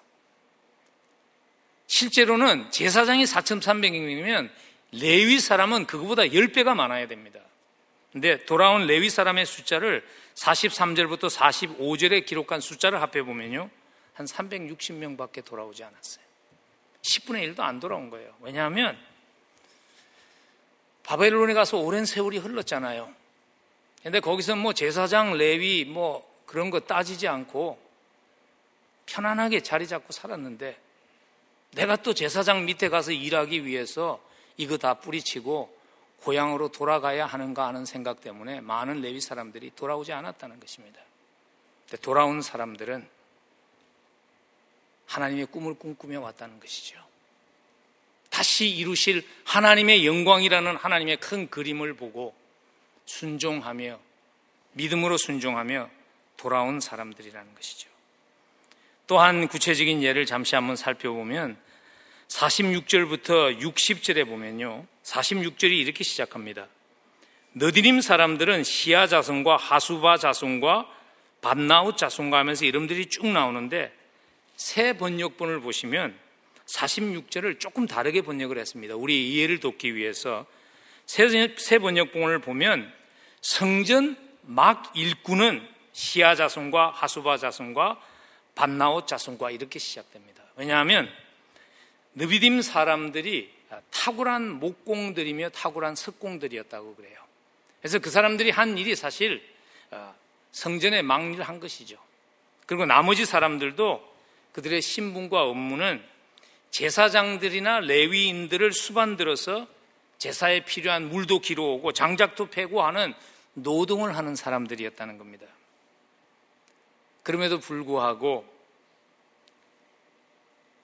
실제로는 제사장이 4,300명이면 레위 사람은 그거보다 10배가 많아야 됩니다. 근데 돌아온 레위 사람의 숫자를 43절부터 45절에 기록한 숫자를 합해 보면요. 한 360명 밖에 돌아오지 않았어요. 10분의 1도 안 돌아온 거예요. 왜냐하면 바벨론에 가서 오랜 세월이 흘렀잖아요. 근데 거기서 뭐 제사장, 레위 뭐 그런 거 따지지 않고 편안하게 자리 잡고 살았는데 내가 또 제사장 밑에 가서 일하기 위해서 이거 다 뿌리치고 고향으로 돌아가야 하는가 하는 생각 때문에 많은 레위 사람들이 돌아오지 않았다는 것입니다. 돌아온 사람들은 하나님의 꿈을 꿈꾸며 왔다는 것이죠. 다시 이루실 하나님의 영광이라는 하나님의 큰 그림을 보고 순종하며 믿음으로 순종하며 돌아온 사람들이라는 것이죠. 또한 구체적인 예를 잠시 한번 살펴보면 46절부터 60절에 보면요. 46절이 이렇게 시작합니다. 너디림 사람들은 시아 자손과 하수바 자손과 반나웃 자손과 하면서 이름들이 쭉 나오는데 새 번역본을 보시면 46절을 조금 다르게 번역을 했습니다. 우리 이해를 돕기 위해서 새 번역본을 보면 성전 막 일구는 시아 자손과 하수바 자손과 반나웃 자손과 이렇게 시작됩니다. 왜냐하면 느비딤 사람들이 탁월한 목공들이며 탁월한 석공들이었다고 그래요. 그래서 그 사람들이 한 일이 사실 어, 성전에 막일을 한 것이죠. 그리고 나머지 사람들도 그들의 신분과 업무는 제사장들이나 레위인들을 수반들어서 제사에 필요한 물도 기르오고 장작도 패고 하는 노동을 하는 사람들이었다는 겁니다. 그럼에도 불구하고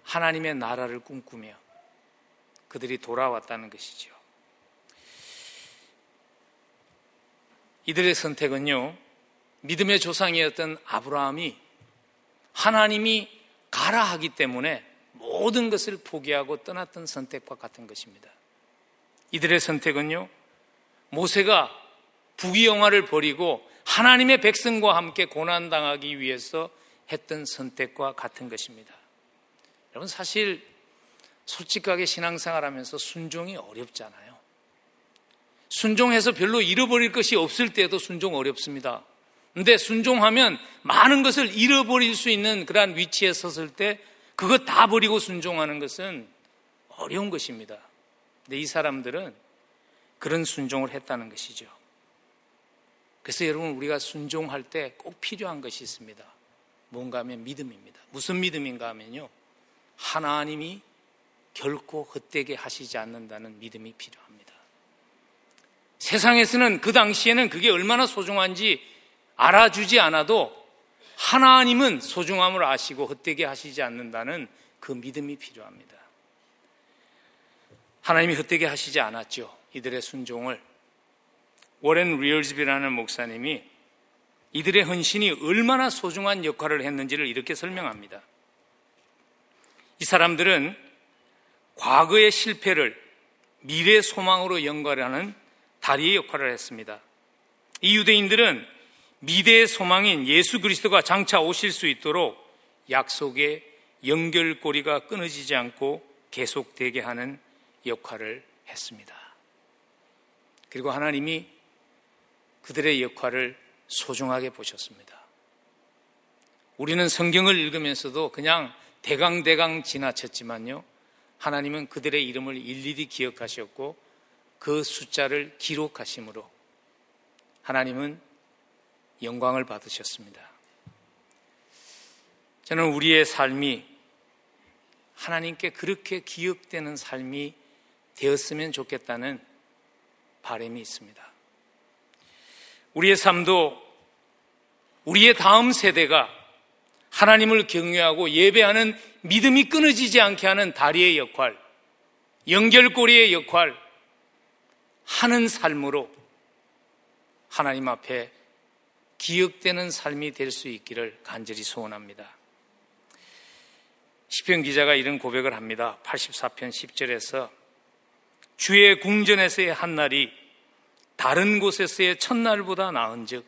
하나님의 나라를 꿈꾸며 그들이 돌아왔다는 것이죠. 이들의 선택은요, 믿음의 조상이었던 아브라함이 하나님이 가라 하기 때문에 모든 것을 포기하고 떠났던 선택과 같은 것입니다. 이들의 선택은요, 모세가 부귀영화를 버리고 하나님의 백성과 함께 고난당하기 위해서 했던 선택과 같은 것입니다. 여러분, 사실 솔직하게 신앙생활 하면서 순종이 어렵잖아요. 순종해서 별로 잃어버릴 것이 없을 때도 순종 어렵습니다. 근데 순종하면 많은 것을 잃어버릴 수 있는 그러한 위치에 섰을 때 그것 다 버리고 순종하는 것은 어려운 것입니다. 근데 이 사람들은 그런 순종을 했다는 것이죠. 그래서 여러분 우리가 순종할 때 꼭 필요한 것이 있습니다. 뭔가 하면 믿음입니다. 무슨 믿음인가 하면요. 하나님이 결코 헛되게 하시지 않는다는 믿음이 필요합니다. 세상에서는 그 당시에는 그게 얼마나 소중한지 알아주지 않아도 하나님은 소중함을 아시고 헛되게 하시지 않는다는 그 믿음이 필요합니다. 하나님이 헛되게 하시지 않았죠. 이들의 순종을. 워렌 리얼즈비라는 목사님이 이들의 헌신이 얼마나 소중한 역할을 했는지를 이렇게 설명합니다. 이 사람들은 과거의 실패를 미래 소망으로 연결하는 다리의 역할을 했습니다. 이 유대인들은 미래의 소망인 예수 그리스도가 장차 오실 수 있도록 약속의 연결고리가 끊어지지 않고 계속되게 하는 역할을 했습니다. 그리고 하나님이 그들의 역할을 소중하게 보셨습니다. 우리는 성경을 읽으면서도 그냥 대강대강 지나쳤지만요. 하나님은 그들의 이름을 일일이 기억하셨고 그 숫자를 기록하심으로 하나님은 영광을 받으셨습니다. 저는 우리의 삶이 하나님께 그렇게 기억되는 삶이 되었으면 좋겠다는 바람이 있습니다. 우리의 삶도 우리의 다음 세대가 하나님을 경외하고 예배하는 믿음이 끊어지지 않게 하는 다리의 역할, 연결고리의 역할 하는 삶으로 하나님 앞에 기억되는 삶이 될 수 있기를 간절히 소원합니다. 시편 기자가 이런 고백을 합니다. 84편 10절에서 주의 궁전에서의 한 날이 다른 곳에서의 첫날보다 나은즉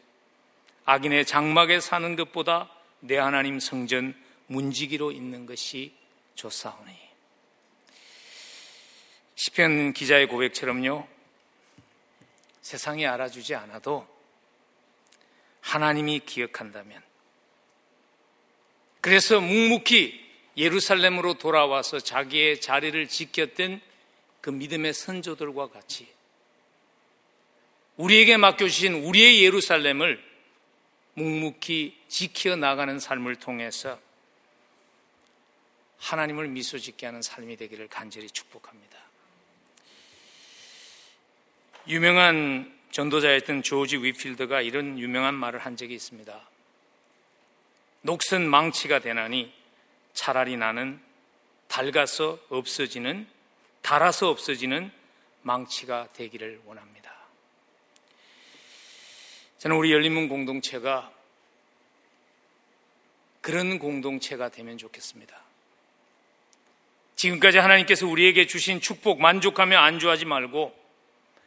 악인의 장막에 사는 것보다 내 하나님 성전 문지기로 있는 것이 좋사오니. 시편 기자의 고백처럼요 세상이 알아주지 않아도 하나님이 기억한다면 그래서 묵묵히 예루살렘으로 돌아와서 자기의 자리를 지켰던 그 믿음의 선조들과 같이 우리에게 맡겨주신 우리의 예루살렘을 묵묵히 지켜 나가는 삶을 통해서 하나님을 미소 짓게 하는 삶이 되기를 간절히 축복합니다. 유명한 전도자였던 조지 위필드가 이런 유명한 말을 한 적이 있습니다. 녹슨 망치가 되나니 차라리 나는 닳아서 없어지는, 달아서 없어지는 망치가 되기를 원합니다. 저는 우리 열린문 공동체가 그런 공동체가 되면 좋겠습니다. 지금까지 하나님께서 우리에게 주신 축복 만족하며 안주하지 말고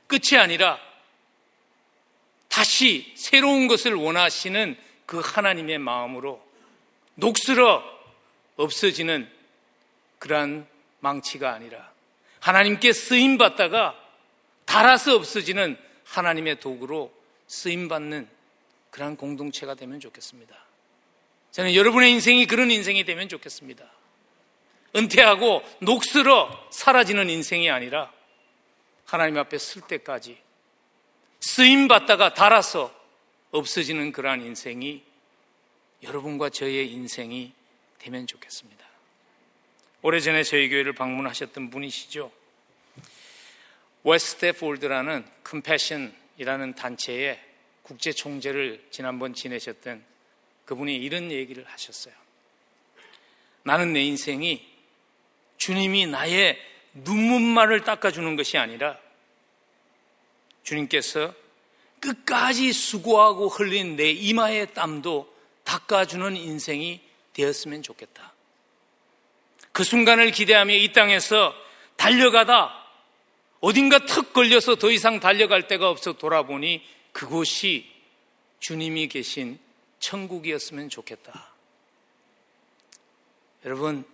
끝이 아니라 다시 새로운 것을 원하시는 그 하나님의 마음으로 녹슬어 없어지는 그러한 망치가 아니라 하나님께 쓰임 받다가 달아서 없어지는 하나님의 도구로 쓰임 받는 그러한 공동체가 되면 좋겠습니다. 저는 여러분의 인생이 그런 인생이 되면 좋겠습니다. 은퇴하고 녹슬어 사라지는 인생이 아니라 하나님 앞에 쓸 때까지 쓰임 받다가 달아서 없어지는 그러한 인생이 여러분과 저의 인생이 되면 좋겠습니다. 오래전에 저희 교회를 방문하셨던 분이시죠. 웨스테폴드라는 컴패션 이라는 단체의 국제 총재를 지난번 지내셨던 그분이 이런 얘기를 하셨어요. 나는 내 인생이 주님이 나의 눈물만을 닦아주는 것이 아니라 주님께서 끝까지 수고하고 흘린 내 이마의 땀도 닦아주는 인생이 되었으면 좋겠다. 그 순간을 기대하며 이 땅에서 달려가다 어딘가 턱 걸려서 더 이상 달려갈 데가 없어 돌아보니 그곳이 주님이 계신 천국이었으면 좋겠다. 여러분,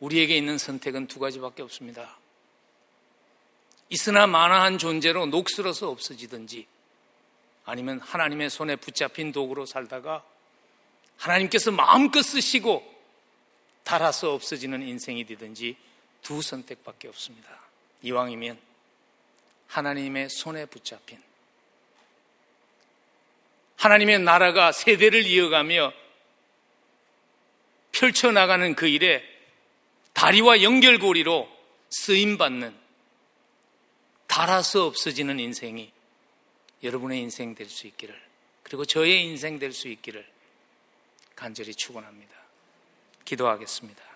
우리에게 있는 선택은 두 가지밖에 없습니다. 있으나 마나한 존재로 녹슬어서 없어지든지 아니면 하나님의 손에 붙잡힌 도구로 살다가 하나님께서 마음껏 쓰시고 달아서 없어지는 인생이 되든지 두 선택밖에 없습니다. 이왕이면 하나님의 손에 붙잡힌 하나님의 나라가 세대를 이어가며 펼쳐나가는 그 일에 다리와 연결고리로 쓰임받는 달아서 없어지는 인생이 여러분의 인생 될 수 있기를 그리고 저의 인생 될 수 있기를 간절히 축원합니다. 기도하겠습니다.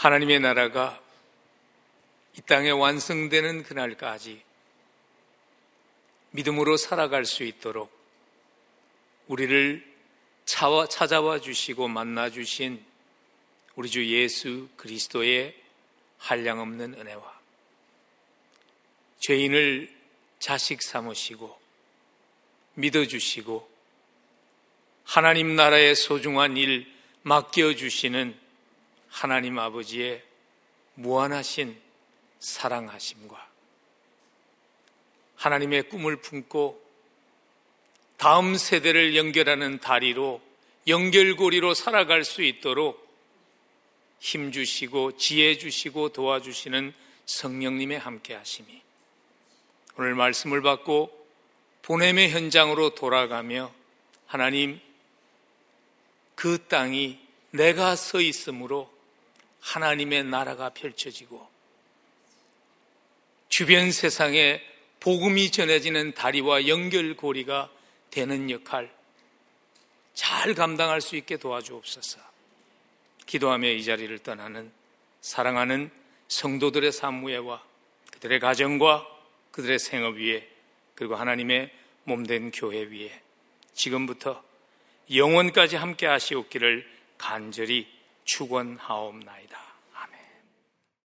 하나님의 나라가 이 땅에 완성되는 그날까지 믿음으로 살아갈 수 있도록 우리를 찾아와 주시고 만나 주신 우리 주 예수 그리스도의 한량없는 은혜와 죄인을 자식 삼으시고 믿어주시고 하나님 나라의 소중한 일 맡겨주시는 하나님 아버지의 무한하신 사랑하심과 하나님의 꿈을 품고 다음 세대를 연결하는 다리로 연결고리로 살아갈 수 있도록 힘 주시고 지혜 주시고 도와주시는 성령님의 함께 하심이 오늘 말씀을 받고 보냄의 현장으로 돌아가며 하나님 그 땅이 내가 서 있으므로 하나님의 나라가 펼쳐지고 주변 세상에 복음이 전해지는 다리와 연결고리가 되는 역할 잘 감당할 수 있게 도와주옵소서. 기도하며 이 자리를 떠나는 사랑하는 성도들의 삶무에와 그들의 가정과 그들의 생업 위에 그리고 하나님의 몸된 교회 위에 지금부터 영원까지 함께 하시옵기를 간절히 축원하옵나이다.